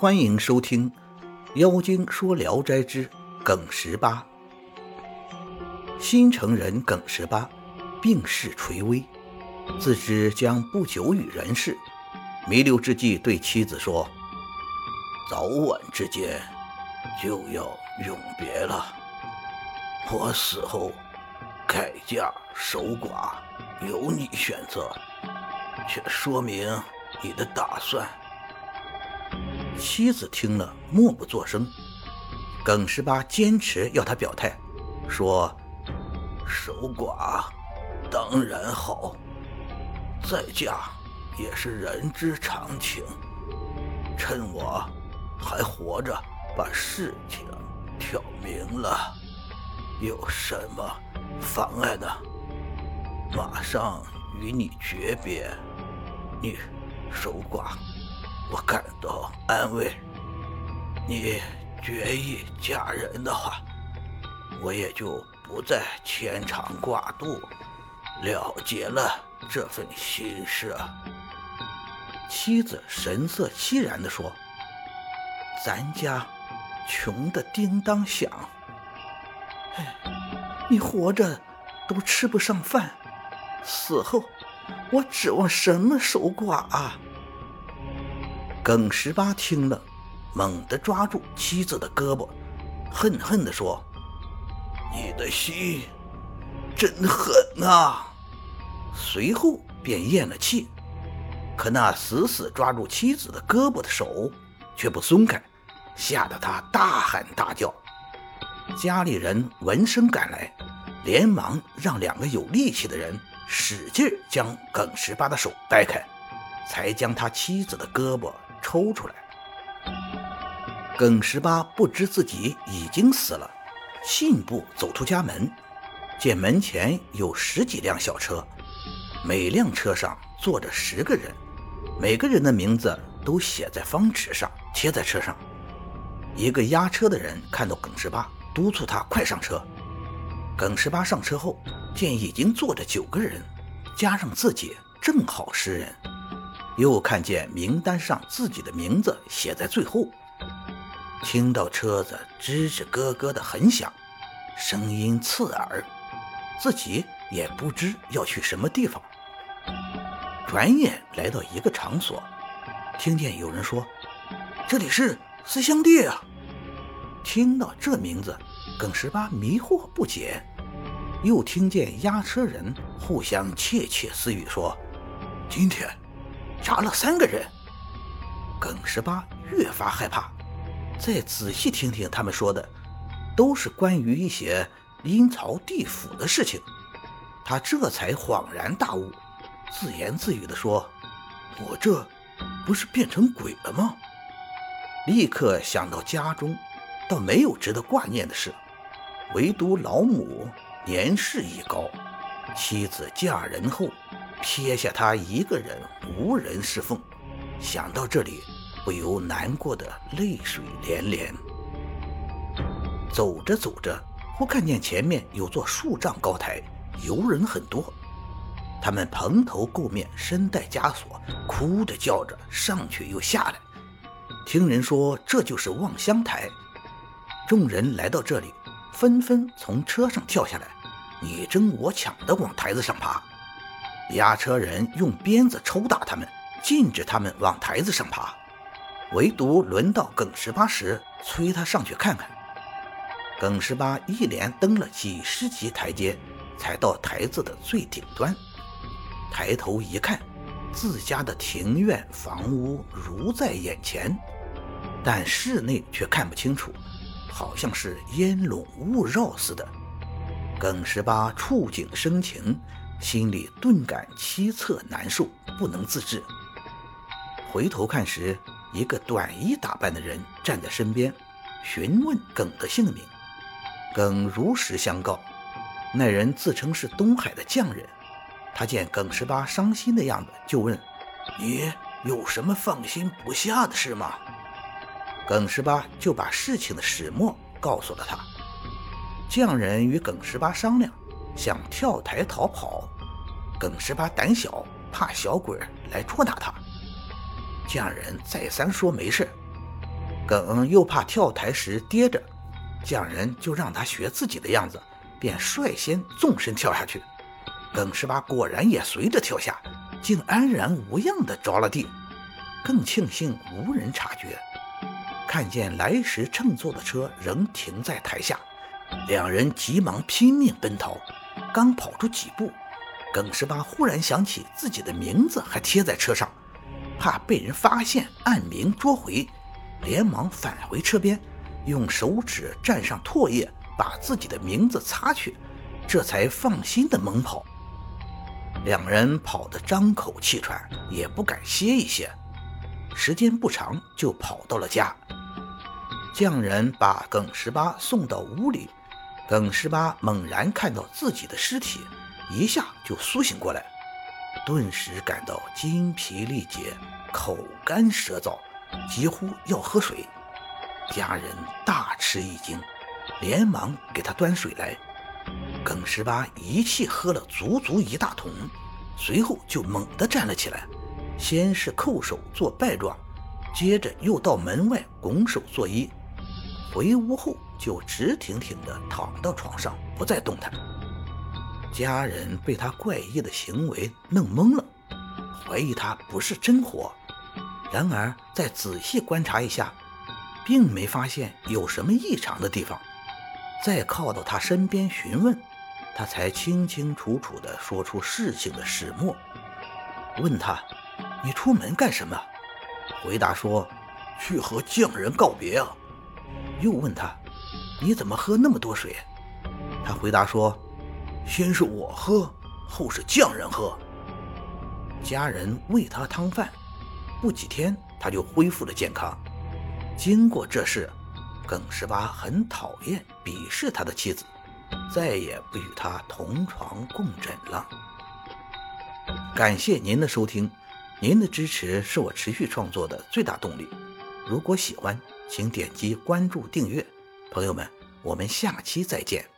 欢迎收听《妖精说聊斋之耿十八》。新城人耿十八病势垂危，自知将不久于人世，弥留之际对妻子说：“早晚之间就要永别了。我死后改嫁守寡，由你选择，却说明你的打算。”妻子听了，默不作声。耿十八坚持要他表态，说：“守寡当然好，再嫁也是人之常情。趁我还活着，把事情挑明了，有什么妨碍呢？马上与你诀别，你守寡。”我感到安慰。你决意嫁人的话，我也就不再牵肠挂肚，了结了这份心事。妻子神色凄然地说：“咱家穷得叮当响，哎，你活着都吃不上饭，死后我指望什么守寡啊？”耿十八听了，猛地抓住妻子的胳膊，恨恨地说：“你的心真狠啊！”随后便咽了气。可那死死抓住妻子的胳膊的手却不松开，吓得他大喊大叫。家里人闻声赶来，连忙让两个有力气的人使劲将耿十八的手掰开，才将他妻子的胳膊。抽出来，耿十八不知自己已经死了，信步走出家门，见门前有十几辆小车，每辆车上坐着十个人，每个人的名字都写在方纸上，贴在车上。一个押车的人看到耿十八，督促他快上车。耿十八上车后，见已经坐着九个人，加上自己，正好十人。又看见名单上自己的名字写在最后，听到车子吱吱咯咯的很响，声音刺耳，自己也不知要去什么地方。转眼来到一个场所，听见有人说：“这里是思乡地啊！”听到这名字，耿十八迷惑不解，又听见押车人互相窃窃私语说：“今天。”杀了三个人，耿十八越发害怕。再仔细听听他们说的，都是关于一些阴曹地府的事情。他这才恍然大悟，自言自语地说：“我这不是变成鬼了吗？”立刻想到家中，倒没有值得挂念的事，唯独老母年事已高，妻子嫁人后。撇下他一个人，无人侍奉。想到这里，不由难过的泪水连连。走着走着，忽看见前面有座数丈高台，游人很多。他们蓬头垢面，身带枷锁，哭着叫着上去又下来。听人说这就是望乡台。众人来到这里，纷纷从车上跳下来，你争我抢的往台子上爬。押车人用鞭子抽打他们，禁止他们往台子上爬。唯独轮到耿十八时，催他上去看看。耿十八一连登了几十级台阶，才到台子的最顶端。抬头一看，自家的庭院房屋如在眼前，但室内却看不清楚，好像是烟笼雾绕似的。耿十八触景生情。心里顿感凄恻难受，不能自制。回头看时，一个短衣打扮的人站在身边，询问耿的姓名。耿如实相告，那人自称是东海的匠人。他见耿十八伤心的样子，就问：“你有什么放心不下的事吗？”耿十八就把事情的始末告诉了他。匠人与耿十八商量。想跳台逃跑，耿十八胆小，怕小鬼来捉拿他。匠人再三说没事，耿又怕跳台时跌着，匠人就让他学自己的样子，便率先纵身跳下去。耿十八果然也随着跳下，竟安然无恙地着了地。更庆幸无人察觉，看见来时乘坐的车仍停在台下，两人急忙拼命奔逃。刚跑出几步，耿十八忽然想起自己的名字还贴在车上，怕被人发现按名捉回，连忙返回车边，用手指蘸上唾液把自己的名字擦去，这才放心的猛跑。两人跑得张口气喘，也不敢歇一歇。时间不长，就跑到了家。匠人把耿十八送到屋里，耿十八猛然看到自己的尸体，一下就苏醒过来，顿时感到精疲力竭，口干舌燥，几乎要喝水。家人大吃一惊，连忙给他端水来。耿十八一气喝了足足一大桶，随后就猛地站了起来。先是叩首做拜状，接着又到门外拱手作揖。回屋后就直挺挺地躺到床上，不再动弹。家人被他怪异的行为弄懵了，怀疑他不是真活。然而再仔细观察一下，并没发现有什么异常的地方。再靠到他身边询问，他才清清楚楚地说出事情的始末。问他。你出门干什么？回答说：“去和匠人告别啊。”又问他：“你怎么喝那么多水？”他回答说：“先是我喝，后是匠人喝。”家人喂他汤饭，不几天他就恢复了健康。经过这事，耿十八很讨厌、鄙视他的妻子，再也不与他同床共枕了。感谢您的收听。您的支持是我持续创作的最大动力。如果喜欢，请点击关注订阅。朋友们，我们下期再见。